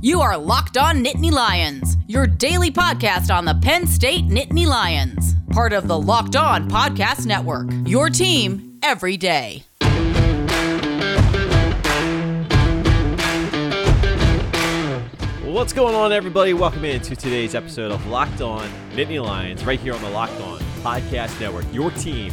You are Locked On Nittany Lions, your daily podcast on the Penn State Nittany Lions, part of the Locked On Podcast Network. Your team every day. What's going on, everybody? Welcome into today's episode of Locked On Nittany Lions, right here on the Locked On Podcast Network. Your team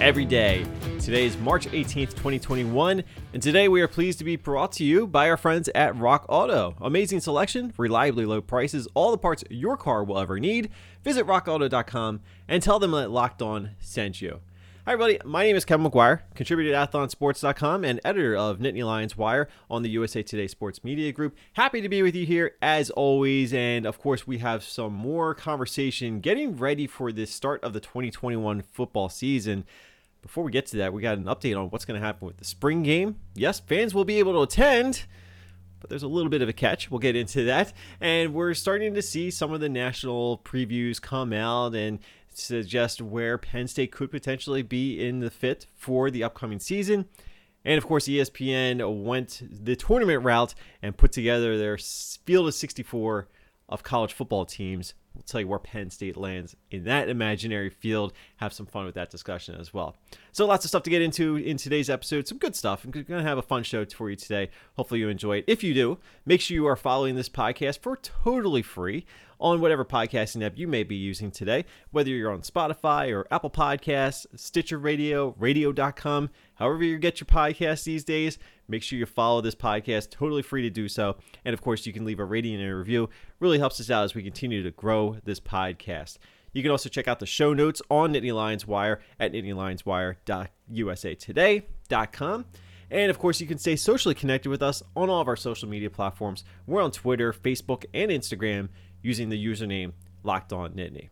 every day. Today is March 18th, 2021, and today we are pleased to be brought to you by our friends at Rock Auto. Amazing selection, reliably low prices, all the parts your car will ever need. Visit rockauto.com and tell them that Locked On sent you. Hi, everybody. My name is Kevin McGuire, contributor at AthlonSports.com and editor of Nittany Lions Wire on the USA Today Sports Media Group. Happy to be with you here as always. And of course, we have some more conversation getting ready for the start of the 2021 football season. Before we get to that, we got an update on what's going to happen with the spring game. Yes, fans will be able to attend but there's a little bit of a catch. We'll get into that. And we're starting to see some of the national previews come out and suggest where Penn State could potentially be in the fit for the upcoming season. And of course, ESPN went the tournament route and put together their field of 64 of college football teams. We'll tell you where Penn State lands in that imaginary field. Have some fun with that discussion as well. So, lots of stuff to get into in today's episode. Some good stuff. I'm going to have a fun show for you today. Hopefully, you enjoy it. If you do, make sure you are following this podcast for totally free on whatever podcasting app you may be using today, whether you're on Spotify or Apple Podcasts, Stitcher Radio, radio.com, however you get your podcasts these days. Make sure you follow this podcast, totally free to do so. And of course, you can leave a rating and a review. Really helps us out as we continue to grow this podcast. You can also check out the show notes on Nittany Lions Wire at nittanylionswire.usatoday.com. And of course, you can stay socially connected with us on all of our social media platforms. We're on Twitter, Facebook, and Instagram using the username Locked On Nittany.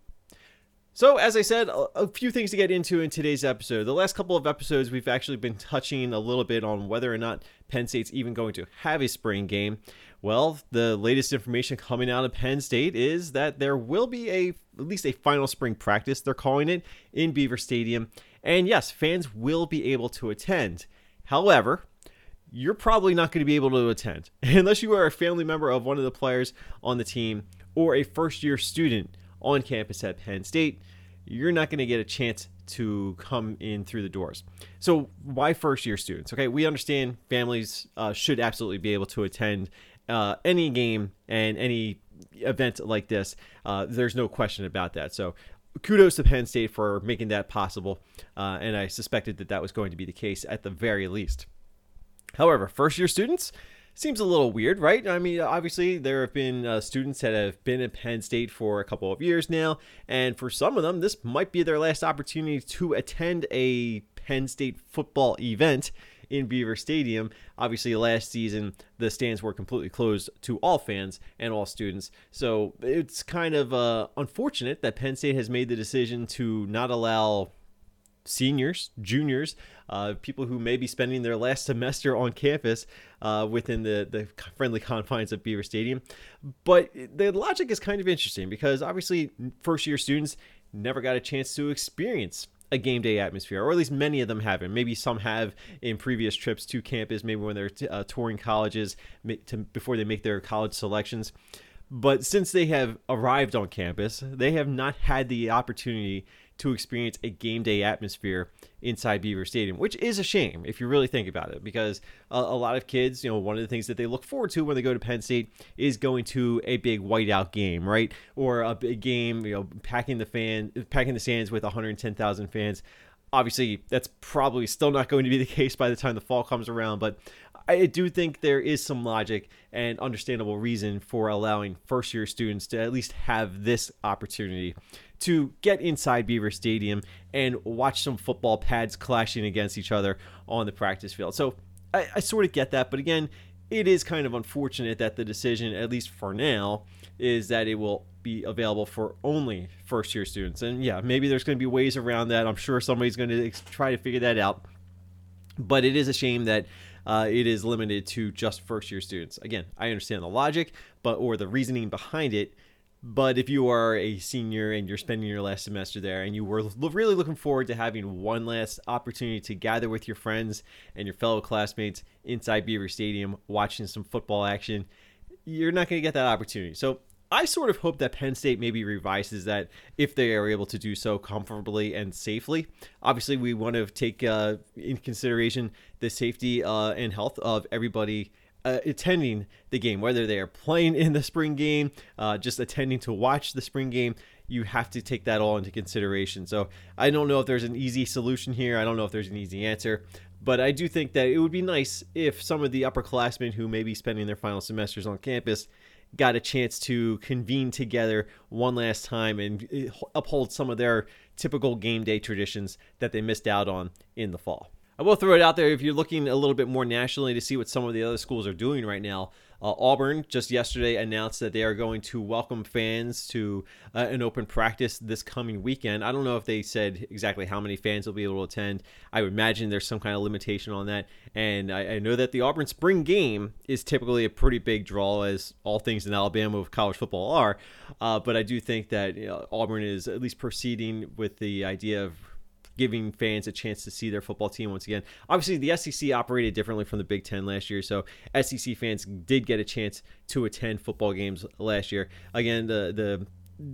So, as I said, a few things to get into in today's episode. The last couple of episodes, we've actually been touching a little bit on whether or not Penn State's even going to have a spring game. Well, the latest information coming out of Penn State is that there will be a at least a final spring practice, they're calling it, in Beaver Stadium. And yes, fans will be able to attend. However, you're probably not going to be able to attend unless you are a family member of one of the players on the team or a first year student on campus at Penn State, you're not going to get a chance to come in through the doors. So, why first year students? Okay, we understand families uh, should absolutely be able to attend uh, any game and any event like this. Uh, there's no question about that. So, kudos to Penn State for making that possible. Uh, and I suspected that that was going to be the case at the very least. However, first year students, seems a little weird, right? I mean, obviously, there have been uh, students that have been at Penn State for a couple of years now, and for some of them, this might be their last opportunity to attend a Penn State football event in Beaver Stadium. Obviously, last season, the stands were completely closed to all fans and all students. So it's kind of uh, unfortunate that Penn State has made the decision to not allow seniors, juniors, uh, people who may be spending their last semester on campus uh, within the, the friendly confines of Beaver Stadium. But the logic is kind of interesting because obviously, first year students never got a chance to experience a game day atmosphere, or at least many of them haven't. Maybe some have in previous trips to campus, maybe when they're t- uh, touring colleges to, before they make their college selections. But since they have arrived on campus, they have not had the opportunity to experience a game day atmosphere inside Beaver Stadium, which is a shame if you really think about it, because a, a, lot of kids, you know, one of the things that they look forward to when they go to Penn State is going to a big whiteout game, right, or a big game, you know, packing the fan, packing the stands with 110,000 fans. Obviously, that's probably still not going to be the case by the time the fall comes around, but I do think there is some logic and understandable reason for allowing first year students to at least have this opportunity to get inside Beaver Stadium and watch some football pads clashing against each other on the practice field. So I, I sort of get that, but again, it is kind of unfortunate that the decision, at least for now, is that it will be available for only first year students. And yeah, maybe there's going to be ways around that. I'm sure somebody's going to try to figure that out. But it is a shame that uh, it is limited to just first year students. Again, I understand the logic, but or the reasoning behind it. But if you are a senior and you're spending your last semester there and you were really looking forward to having one last opportunity to gather with your friends and your fellow classmates inside Beaver Stadium watching some football action, you're not going to get that opportunity. So I sort of hope that Penn State maybe revises that if they are able to do so comfortably and safely. Obviously, we want to take uh, in consideration the safety uh, and health of everybody. Uh, attending the game, whether they are playing in the spring game, uh, just attending to watch the spring game, you have to take that all into consideration. So I don't know if there's an easy solution here. I don't know if there's an easy answer. But I do think that it would be nice if some of the upperclassmen who may be spending their final semesters on campus got a chance to convene together one last time and eh, uphold some of their typical game day traditions that they missed out on in the fall. I will throw it out there if you're looking a little bit more nationally to see what some of the other schools are doing right now. Uh, Auburn just yesterday announced that they are going to welcome fans to uh, an open practice this coming weekend. I don't know if they said exactly how many fans will be able to attend. I would imagine there's some kind of limitation on that. And I, I know that the Auburn spring game is typically a pretty big draw, as all things in Alabama with college football are. Uh, but I do think that you know, Auburn is at least proceeding with the idea of giving fans a chance to see their football team once again. Obviously, the SEC operated differently from the Big Ten last year, so SEC fans did get a chance to attend football games last year. Again, the the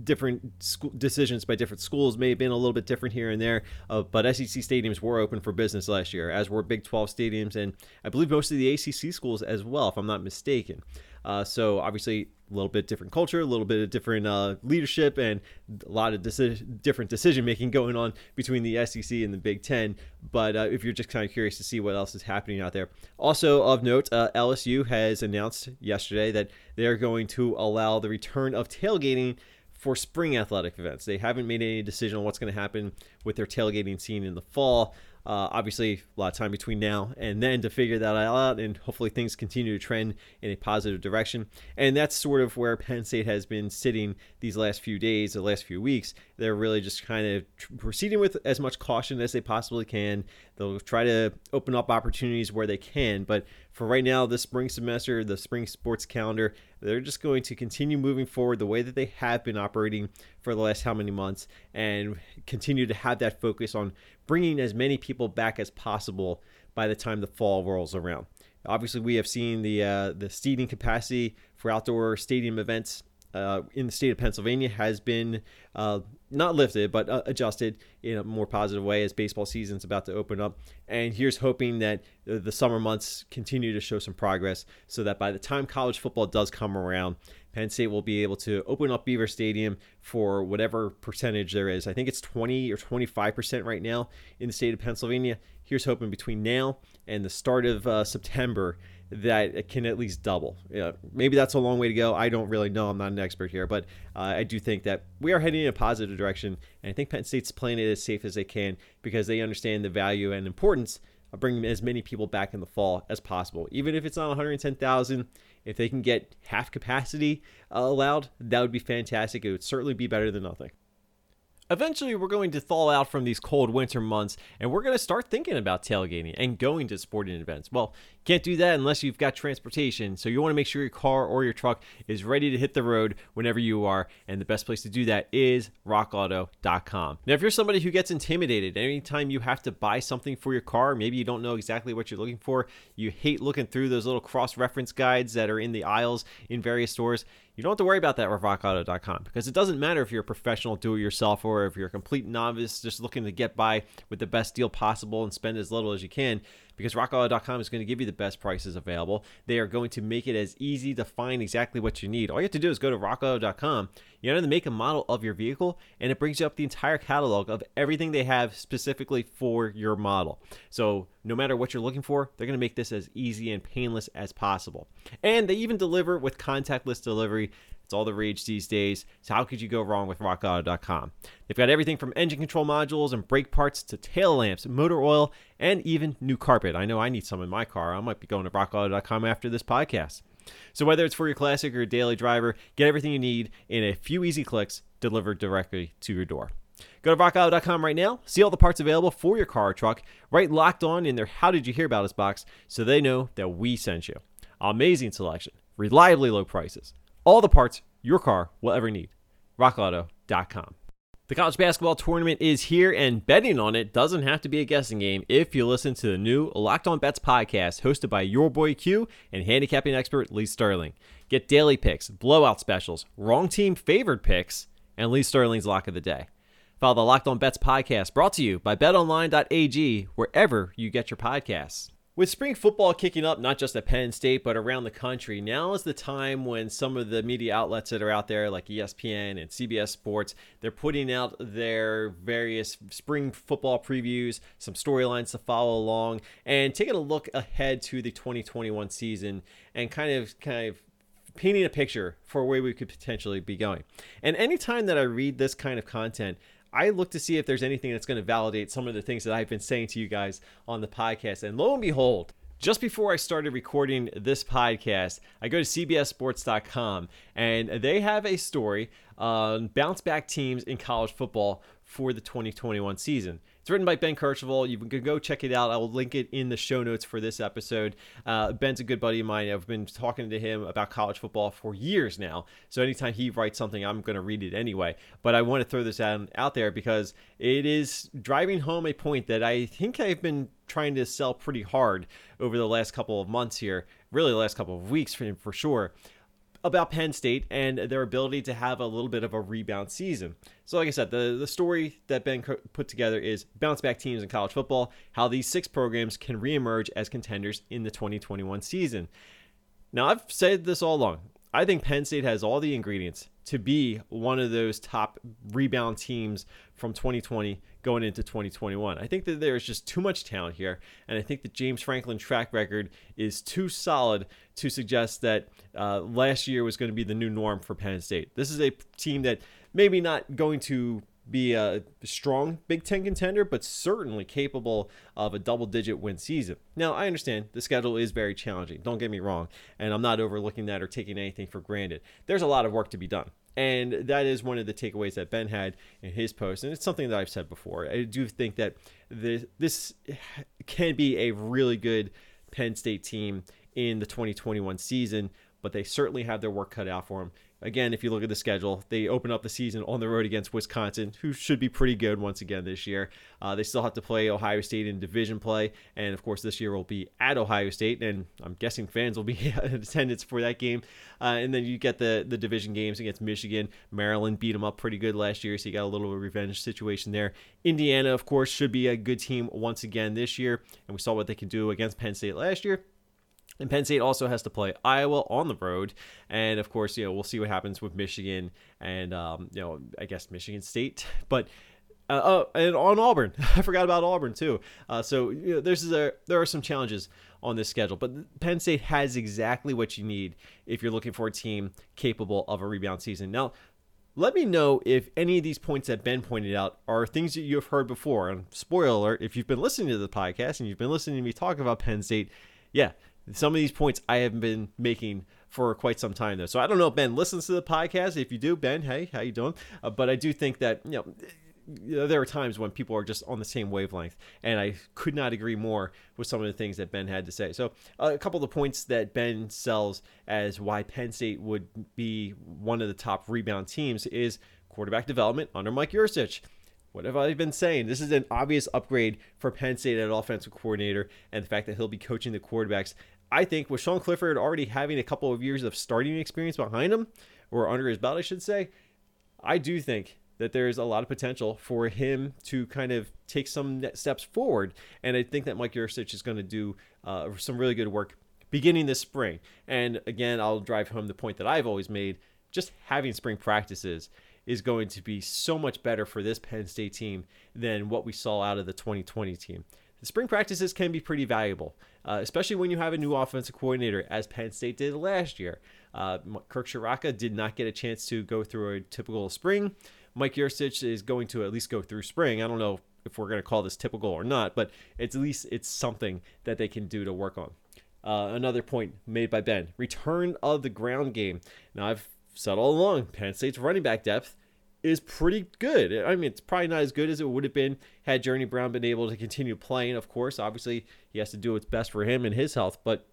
different school decisions by different schools may have been a little bit different here and there, uh, but SEC stadiums were open for business last year, as were Big 12 stadiums, and I believe most of the ACC schools as well, if I'm not mistaken. Uh, so obviously, a little bit different culture, a little bit of different uh, leadership, and a lot of deci- different decision making going on between the SEC and the Big Ten. But uh, if you're just kind of curious to see what else is happening out there, also of note, uh, LSU has announced yesterday that they are going to allow the return of tailgating for spring athletic events. They haven't made any decision on what's going to happen with their tailgating scene in the fall. Uh, obviously, a lot of time between now and then to figure that out, and hopefully things continue to trend in a positive direction. And that's sort of where Penn State has been sitting these last few days, the last few weeks. They're really just kind of proceeding with as much caution as they possibly can. They'll try to open up opportunities where they can, but for right now, this spring semester, the spring sports calendar, they're just going to continue moving forward the way that they have been operating for the last how many months and continue to have that focus on bringing as many people back as possible by the time the fall rolls around. Obviously, we have seen the uh, the seating capacity for outdoor stadium events uh, in the state of Pennsylvania has been uh, not lifted, but uh, adjusted in a more positive way as baseball season is about to open up. And here's hoping that the summer months continue to show some progress so that by the time college football does come around, Penn State will be able to open up Beaver Stadium for whatever percentage there is. I think it's 20 or 25% right now in the state of Pennsylvania. Here's hoping between now and the start of uh, September that it can at least double. Yeah, maybe that's a long way to go. I don't really know. I'm not an expert here, but uh, I do think that we are heading in a positive direction, and I think Penn State's playing it as safe as they can because they understand the value and importance of bringing as many people back in the fall as possible. Even if it's not 110,000, if they can get half capacity uh, allowed, that would be fantastic. It would certainly be better than nothing. Eventually, we're going to thaw out from these cold winter months and we're going to start thinking about tailgating and going to sporting events. Well, can't do that unless you've got transportation. So you want to make sure your car or your truck is ready to hit the road whenever you are. And the best place to do that is rockauto.com. Now, if you're somebody who gets intimidated anytime you have to buy something for your car, maybe you don't know exactly what you're looking for, you hate looking through those little cross reference guides that are in the aisles in various stores, you don't have to worry about that with rockauto.com because it doesn't matter if you're a professional do it yourself or if you're a complete novice just looking to get by with the best deal possible and spend as little as you can because rockauto.com is going to give you the best prices available. They are going to make it as easy to find exactly what you need. All you have to do is go to rockauto.com, you enter the make and model of your vehicle, and it brings you up the entire catalog of everything they have specifically for your model. So no matter what you're looking for, they're going to make this as easy and painless as possible. And they even deliver with contactless delivery it's all the rage these days. So how could you go wrong with rockauto.com? They've got everything from engine control modules and brake parts to tail lamps, motor oil, and even new carpet. I know I need some in my car. I might be going to rockauto.com after this podcast. So whether it's for your classic or daily driver, get everything you need in a few easy clicks delivered directly to your door. Go to rockauto.com write now, see all the parts available for your car or truck, right locked on in their How Did You Hear About Us box so they know that we sent you. Amazing selection, reliably low prices, all the parts your car will ever need. RockAuto.com. The college basketball tournament is here, and betting on it doesn't have to be a guessing game if you listen to the new Locked On Bets podcast hosted by your boy Q and handicapping expert Lee Sterling. Get daily picks, blowout specials, wrong team favored picks, and Lee Sterling's lock of the day. Follow the Locked On Bets podcast brought to you by betonline.ag wherever you get your podcasts. With spring football kicking up, not just at Penn State, but around the country, now is the time when some of the media outlets that are out there, like ESPN and CBS Sports, they're putting out their various spring football previews, some storylines to follow along, and taking a look ahead to the 2021 season and kind of kind of painting a picture for where we could potentially be going. And anytime that I read this kind of content, I look to see if there's anything that's going to validate some of the things that I've been saying to you guys on the podcast. And lo and behold, just before I started recording this podcast, I go to CBSSports.com and they have a story on bounce back teams in college football for the 2021 season. It's written by Ben Kercheval. You can go check it out. I will link it in the show notes for this episode. Uh, Ben's a good buddy of mine. I've been talking to him about college football for years now. So anytime he writes something, I'm going to read it anyway. But I want to throw this out, out there because it is driving home a point that I think I've been trying to sell pretty hard over the last couple of months here, really the last couple of weeks for, for sure about Penn State and their ability to have a little bit of a rebound season. So, like I said, the, the story that Ben put together is bounce back teams in college football, how these six programs can reemerge as contenders in the 2021 season. Now, I've said this all along. I think Penn State has all the ingredients to be one of those top rebound teams from 2020 going into 2021. I think that there's just too much talent here, and I think that James Franklin's track record is too solid to suggest that uh, last year was going to be the new norm for Penn State. This is a team that maybe not going to be a strong Big Ten contender, but certainly capable of a double digit win season. Now, I understand the schedule is very challenging. Don't get me wrong. And I'm not overlooking that or taking anything for granted. There's a lot of work to be done. And that is one of the takeaways that Ben had in his post. And it's something that I've said before. I do think that this, this can be a really good Penn State team in the 2021 season, but they certainly have their work cut out for them again, if you look at the schedule, they open up the season on the road against Wisconsin, who should be pretty good once again this year. Uh, they still have to play Ohio State in division play, and of course, this year will be at Ohio State, and I'm guessing fans will be in attendance for that game. Uh, and then you get the the division games against Michigan. Maryland beat them up pretty good last year, so you got a little revenge situation there. Indiana, of course, should be a good team once again this year, and we saw what they can do against Penn State last year. And Penn State also has to play Iowa on the road, and of course, you know we'll see what happens with Michigan and um, you know I guess Michigan State, but. Uh, oh, and on Auburn, I forgot about Auburn too. Uh, so you know, there's a, there are some challenges on this schedule, but Penn State has exactly what you need if you're looking for a team capable of a rebound season. Now, let me know if any of these points that Ben pointed out are things that you have heard before. And spoiler alert, if you've been listening to the podcast and you've been listening to me talk about Penn State, yeah, some of these points I have been making for quite some time though. So I don't know if Ben listens to the podcast. If you do, Ben, hey, how you doing? Uh, but I do think that you know there are times when people are just on the same wavelength, and I could not agree more with some of the things that Ben had to say. So uh, a couple of the points that Ben sells as why Penn State would be one of the top rebound teams is quarterback development under Mike Yurcich. What have I been saying? This is an obvious upgrade for Penn State at offensive coordinator, and the fact that he'll be coaching the quarterbacks. I think with Sean Clifford already having a couple of years of starting experience behind him, or under his belt, I should say, I do think that there's a lot of potential for him to kind of take some steps forward. And I think that Mike Yurcich is going to do uh, some really good work beginning this spring. And again, I'll drive home the point that I've always made just having spring practices is going to be so much better for this Penn State team than what we saw out of the 2020 team. The spring practices can be pretty valuable, uh, especially when you have a new offensive coordinator, as Penn State did last year. Uh, Kirk Ciarrocca did not get a chance to go through a typical spring. Mike Yurcich is going to at least go through spring. I don't know if we're going to call this typical or not, but it's at least it's something that they can do to work on. Uh, another point made by Ben return of the ground game. Now, I've said all along, Penn State's running back depth is pretty good. I mean, it's probably not as good as it would have been had Journey Brown been able to continue playing. Of course, obviously, he has to do what's best for him and his health, but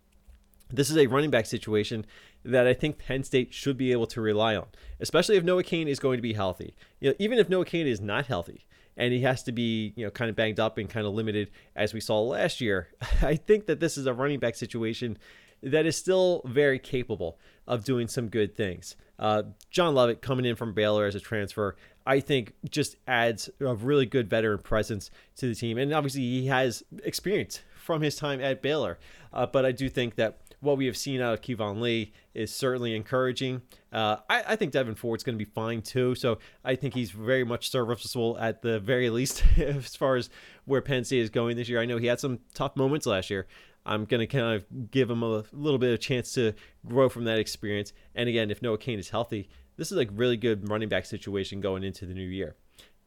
this is a running back situation that I think Penn State should be able to rely on, especially if Noah Cain is going to be healthy. You know, even if Noah Cain is not healthy and he has to be, you know, kind of banged up and kind of limited as we saw last year, I think that this is a running back situation that is still very capable of doing some good things. Uh, John Lovett coming in from Baylor as a transfer, I think just adds a really good veteran presence to the team. And obviously, he has experience from his time at Baylor. Uh, but I do think that what we have seen out of Keyvone Lee is certainly encouraging. Uh, I, I, think Devyn Ford's going to be fine too. So I think he's very much serviceable at the very least as far as where Penn State is going this year. I know he had some tough moments last year. I'm going to kind of give him a little bit of chance to grow from that experience. And again, if Noah Cain is healthy, this is a really good running back situation going into the new year.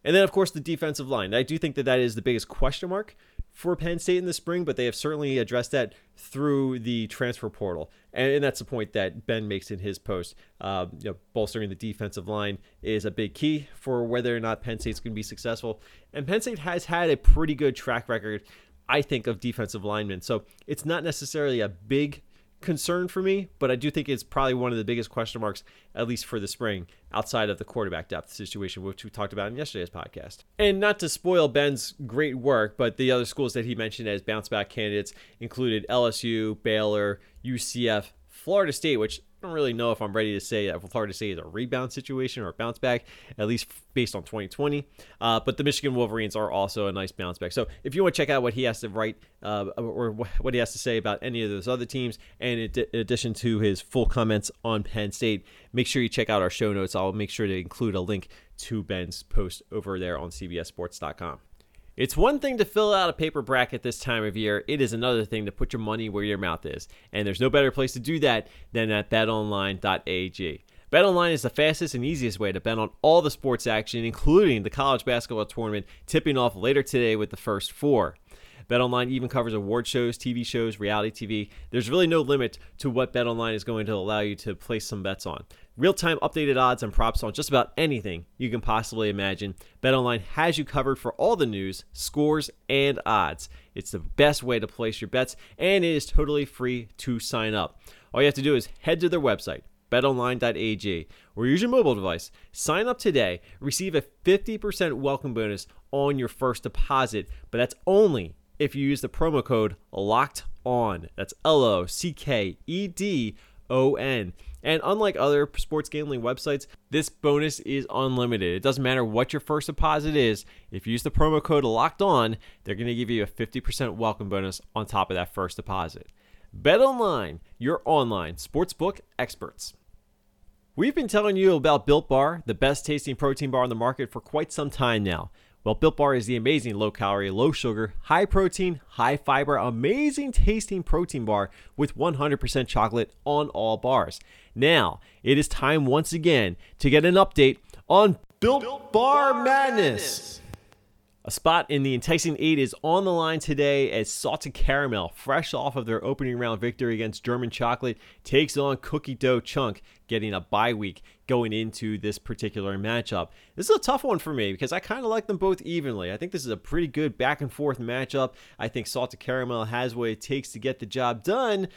And then, of course, the defensive line. I do think that that is the biggest question mark for Penn State in the spring, but they have certainly addressed that through the transfer portal. And, and that's the point that Ben makes in his post. Um, you know, bolstering the defensive line is a big key for whether or not Penn State's going to be successful. And Penn State has had a pretty good track record, I think, of defensive linemen. So it's not necessarily a big concern for me, but I do think it's probably one of the biggest question marks, at least for the spring, outside of the quarterback depth situation, which we talked about in yesterday's podcast. And not to spoil Ben's great work, but the other schools that he mentioned as bounce back candidates included LSU, Baylor, UCF, Florida State, which I don't really know if I'm ready to say that Florida State is a rebound situation or a bounce back, at least based on 2020. Uh, but the Michigan Wolverines are also a nice bounce back. So if you want to check out what he has to write uh, or what he has to say about any of those other teams, and in addition to his full comments on Penn State, make sure you check out our show notes. I'll make sure to include a link to Ben's post over there on CBSSports.com. It's one thing to fill out a paper bracket this time of year. It is another thing to put your money where your mouth is. And there's no better place to do that than at betonline.ag. BetOnline is the fastest and easiest way to bet on all the sports action, including the college basketball tournament tipping off later today with the first four. BetOnline even covers award shows, TV shows, reality TV. There's really no limit to what BetOnline is going to allow you to place some bets on. Real time updated odds and props on just about anything you can possibly imagine. BetOnline has you covered for all the news, scores, and odds. It's the best way to place your bets, and it is totally free to sign up. All you have to do is head to their website, betonline.ag, or use your mobile device. Sign up today, receive a 50% welcome bonus on your first deposit, but that's only if you use the promo code locked on. That's L O C K E D O N. And unlike other sports gambling websites, this bonus is unlimited. It doesn't matter what your first deposit is. If you use the promo code locked on, they're going to give you a 50% welcome bonus on top of that first deposit. Bet online, your online sportsbook experts. We've been telling you about Built Bar, the best tasting protein bar on the market for quite some time now. Well, Built Bar is the amazing low calorie, low sugar, high protein, high fiber, amazing tasting protein bar with 100% chocolate on all bars. Now, it is time once again to get an update on Built, Built Bar, Bar Madness. Madness. A spot in the enticing eight is on the line today as Salted Caramel, fresh off of their opening round victory against German Chocolate, takes on Cookie Dough Chunk, getting a bye week going into this particular matchup. This is a tough one for me because I kind of like them both evenly. I think this is a pretty good back and forth matchup. I think Salted Caramel has what it takes to get the job done.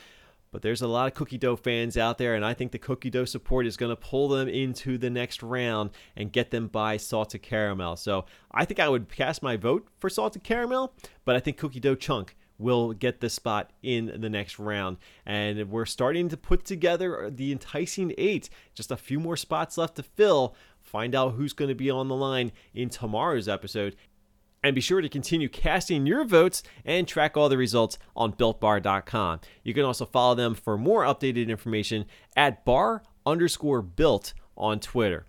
But there's a lot of cookie dough fans out there, and I think the cookie dough support is going to pull them into the next round and get them by salted caramel. So I think I would cast my vote for salted caramel, but I think cookie dough chunk will get the spot in the next round. And we're starting to put together the enticing eight. Just a few more spots left to fill. Find out who's going to be on the line in tomorrow's episode. And be sure to continue casting your votes and track all the results on builtbar.com. You can also follow them for more updated information at bar underscore built on Twitter.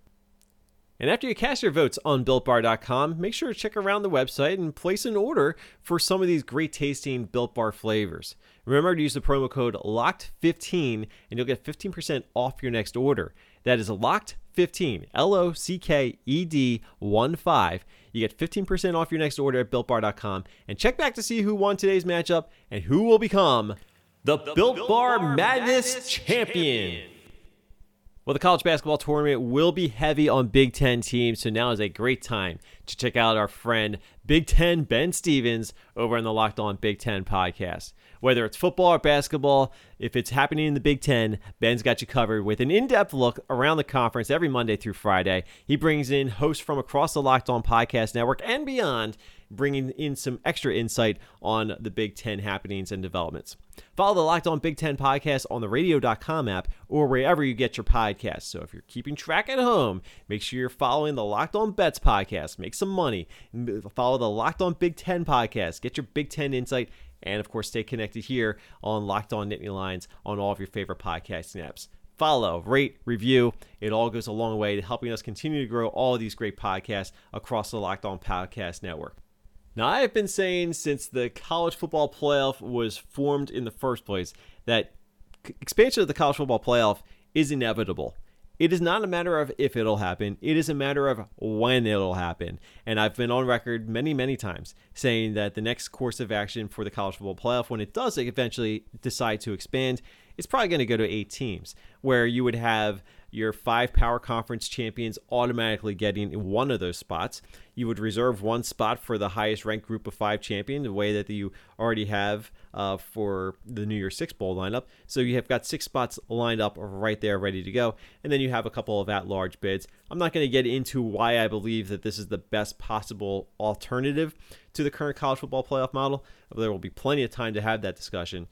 And after you cast your votes on builtbar.com, make sure to check around the website and place an order for some of these great tasting Built Bar flavors. Remember to use the promo code LOCKED15 and you'll get 15% off your next order. That is LOCKED15, L O C K E D 1 5. You get 15% off your next order at builtbar.com and check back to see who won today's matchup and who will become the, the Built, Built Bar, Bar Madness, Madness champion. champion. Well, the college basketball tournament will be heavy on Big Ten teams, so now is a great time to check out our friend Big Ten Ben Stevens over on the Locked On Big Ten podcast. Whether it's football or basketball, if it's happening in the Big Ten, Ben's got you covered with an in depth look around the conference every Monday through Friday. He brings in hosts from across the Locked On Podcast Network and beyond bringing in some extra insight on the Big Ten happenings and developments. Follow the Locked On Big Ten podcast on the radio.com app or wherever you get your podcasts. So if you're keeping track at home, make sure you're following the Locked On Bets podcast. Make some money. Follow the Locked On Big Ten podcast. Get your Big Ten insight. And of course, stay connected here on Locked On Nittany Lions on all of your favorite podcasting apps follow, rate, review. It all goes a long way to helping us continue to grow all of these great podcasts across the Locked On Podcast Network. Now, I have been saying since the college football playoff was formed in the first place that expansion of the college football playoff is inevitable. It is not a matter of if it'll happen, it is a matter of when it'll happen. And I've been on record many, many times saying that the next course of action for the college football playoff, when it does eventually decide to expand, it's probably going to go to eight teams, where you would have your five power conference champions automatically getting one of those spots. You would reserve one spot for the highest ranked group of five champion, the way that you already have uh, for the New Year's Six Bowl lineup. So you have got six spots lined up right there, ready to go. And then you have a couple of at large bids. I'm not going to get into why I believe that this is the best possible alternative to the current college football playoff model. There will be plenty of time to have that discussion.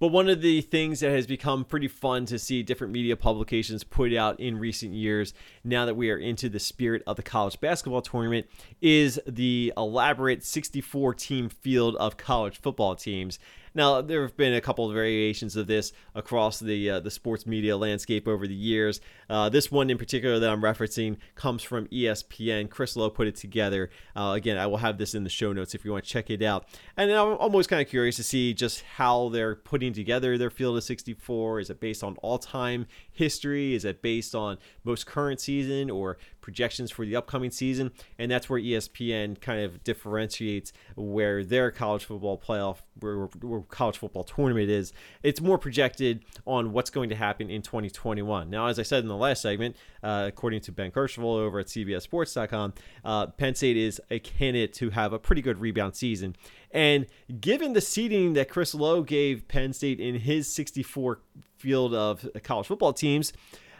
But one of the things that has become pretty fun to see different media publications put out in recent years, now that we are into the spirit of the college basketball tournament, is the elaborate 64 team field of college football teams. Now, there have been a couple of variations of this across the uh, the sports media landscape over the years. Uh, this one in particular that I'm referencing comes from ESPN. Chris Low put it together. Uh, again, I will have this in the show notes if you want to check it out. And I'm almost kind of curious to see just how they're putting together their field of 64. Is it based on all-time history? Is it based on most current season or projections for the upcoming season? And that's where ESPN kind of differentiates where their college football playoff, where, where college football tournament is. It's more projected on what's going to happen in 2021. Now, as I said in the last segment, uh, according to Ben Kercheval over at CBSSports.com, uh, Penn State is a candidate to have a pretty good rebound season. And given the seeding that Chris Low gave Penn State in his 64 field of college football teams,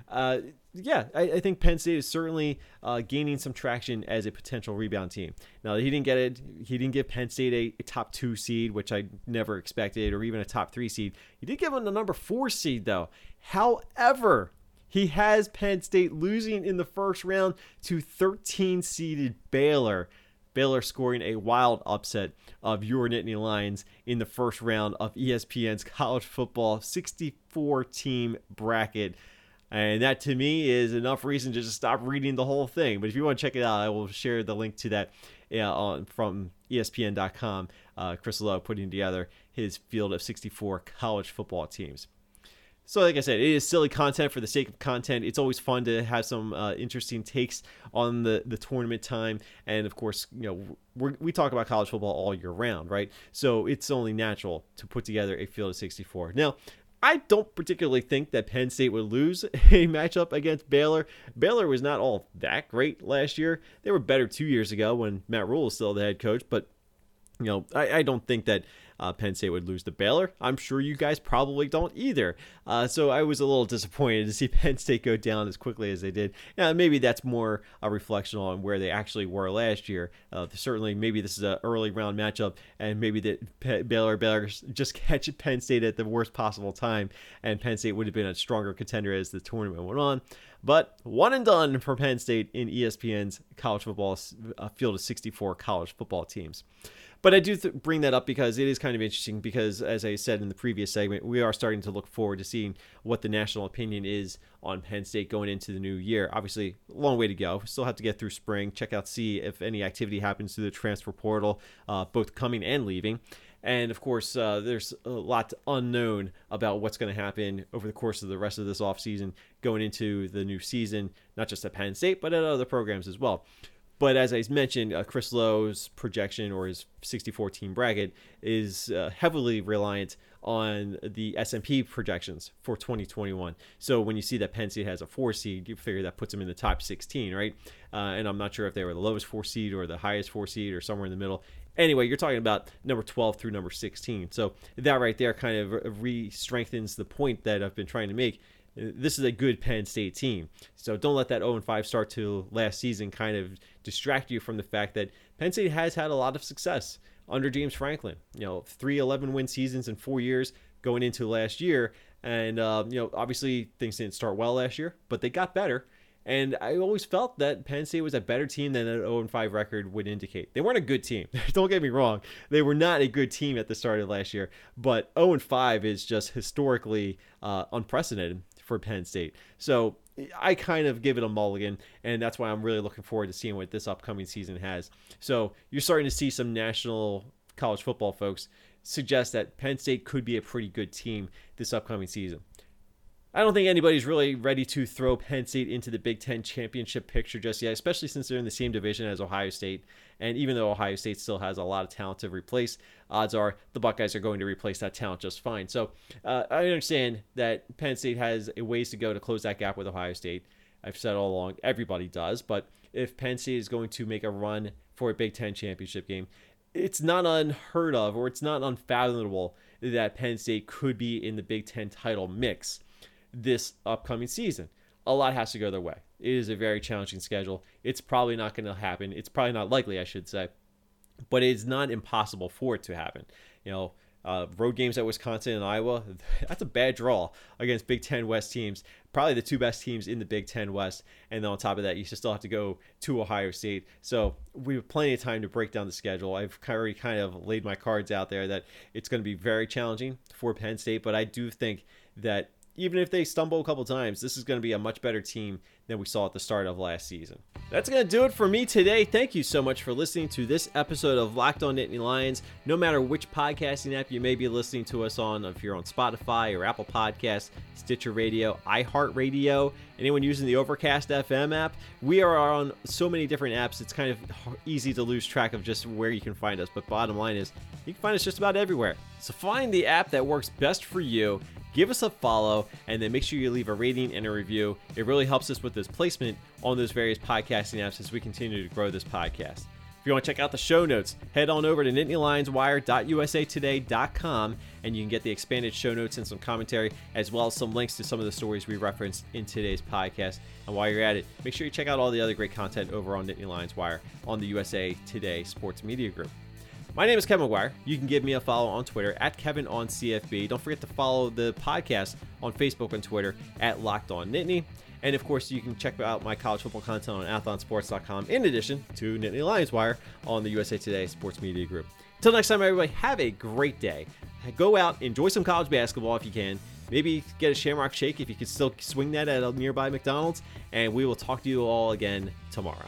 uh, yeah, I, I, think Penn State is certainly uh, gaining some traction as a potential rebound team. Now he didn't get it. He didn't give Penn State a, a, top two seed, which I never expected, or even a top three seed. He did give them the number four seed though. However, he has Penn State losing in the first round to 13 seeded Baylor. Baylor scoring a wild upset of your Nittany Lions in the first round of ESPN's college football 64 team bracket. And that to me is enough reason to just stop reading the whole thing. But if you want to check it out, I will share the link to that on, from ESPN.com. Uh, Chris Low putting together his field of 64 college football teams. So, like I said, it is silly content for the sake of content. It's always fun to have some uh, interesting takes on the, the tournament time. And of course, you know, we talk about college football all year round, right? So it's only natural to put together a field of 64. Now, I don't particularly think that Penn State would lose a matchup against Baylor. Baylor was not all that great last year. They were better two years ago when Matt Rhule was still the head coach, but you know, I, I don't think that uh, Penn State would lose to Baylor. I'm sure you guys probably don't either. Uh, so I was a little disappointed to see Penn State go down as quickly as they did. Now, maybe that's more a reflection on where they actually were last year. Uh, certainly, maybe this is an early round matchup, and maybe that Baylor Baylor just catch Penn State at the worst possible time, and Penn State would have been a stronger contender as the tournament went on. But one and done for Penn State in ESPN's college football uh, field of 64 college football teams. But I do th- bring that up because it is kind of interesting because, as I said in the previous segment, we are starting to look forward to seeing what the national opinion is on Penn State going into the new year. Obviously, a long way to go. We still have to get through spring, check out, see if any activity happens through the transfer portal, uh, both coming and leaving. And of course, uh, there's a lot unknown about what's going to happen over the course of the rest of this offseason going into the new season, not just at Penn State, but at other programs as well. But as I mentioned, uh, Chris Low's projection or his 64 team bracket is uh, heavily reliant on the S&P projections for 2021. So when you see that Penn State has a four seed, you figure that puts them in the top 16, right? Uh, and I'm not sure if they were the lowest four seed or the highest four seed or somewhere in the middle. Anyway, you're talking about number 12 through number 16. So that right there kind of re strengthens the point that I've been trying to make this is a good Penn State team. So don't let that 0 5 start to last season kind of distract you from the fact that Penn State has had a lot of success under James Franklin. You know, three 11 win seasons in four years going into last year. And, uh, you know, obviously things didn't start well last year, but they got better. And I always felt that Penn State was a better team than an 0 5 record would indicate. They weren't a good team. Don't get me wrong. They were not a good team at the start of last year. But 0 5 is just historically uh, unprecedented for Penn State. So I kind of give it a mulligan, and that's why I'm really looking forward to seeing what this upcoming season has. So you're starting to see some national college football folks suggest that Penn State could be a pretty good team this upcoming season. I don't think anybody's really ready to throw Penn State into the Big Ten championship picture just yet, especially since they're in the same division as Ohio State. And even though Ohio State still has a lot of talent to replace, odds are the Buckeyes are going to replace that talent just fine. So uh, I understand that Penn State has a ways to go to close that gap with Ohio State. I've said all along, everybody does. But if Penn State is going to make a run for a Big Ten championship game, it's not unheard of or it's not unfathomable that Penn State could be in the Big Ten title mix this upcoming season. A lot has to go their way. It is a very challenging schedule. It's probably not going to happen. It's probably not likely, I should say, but it's not impossible for it to happen. You know, uh, road games at Wisconsin and Iowa, that's a bad draw against Big Ten West teams. Probably the two best teams in the Big Ten West. And then on top of that, you still have to go to Ohio State. So we have plenty of time to break down the schedule. I've already kind of laid my cards out there that it's going to be very challenging for Penn State, but I do think that even if they stumble a couple times, this is going to be a much better team than we saw at the start of last season. That's going to do it for me today. Thank you so much for listening to this episode of Locked On Nittany Lions. No matter which podcasting app you may be listening to us on, if you're on Spotify or Apple Podcasts, Stitcher Radio, iHeartRadio, anyone using the Overcast FM app, we are on so many different apps. It's kind of easy to lose track of just where you can find us. But bottom line is, you can find us just about everywhere. So find the app that works best for you give us a follow, and then make sure you leave a rating and a review. It really helps us with this placement on those various podcasting apps as we continue to grow this podcast. If you want to check out the show notes, head on over to nittanylionswire.usatoday.com and you can get the expanded show notes and some commentary, as well as some links to some of the stories we referenced in today's podcast. And while you're at it, make sure you check out all the other great content over on Nittany Lions Wire on the USA Today Sports Media Group. My name is Kevin McGuire. You can give me a follow on Twitter at Kevin on CFB. Don't forget to follow the podcast on Facebook and Twitter at Locked On Nittany. And of course, you can check out my college football content on athlonsports.com in addition to Nittany Lions Wire on the USA Today Sports Media Group. Until next time, everybody, have a great day. Go out, enjoy some college basketball if you can. Maybe get a Shamrock Shake if you can still swing that at a nearby McDonald's. And we will talk to you all again tomorrow.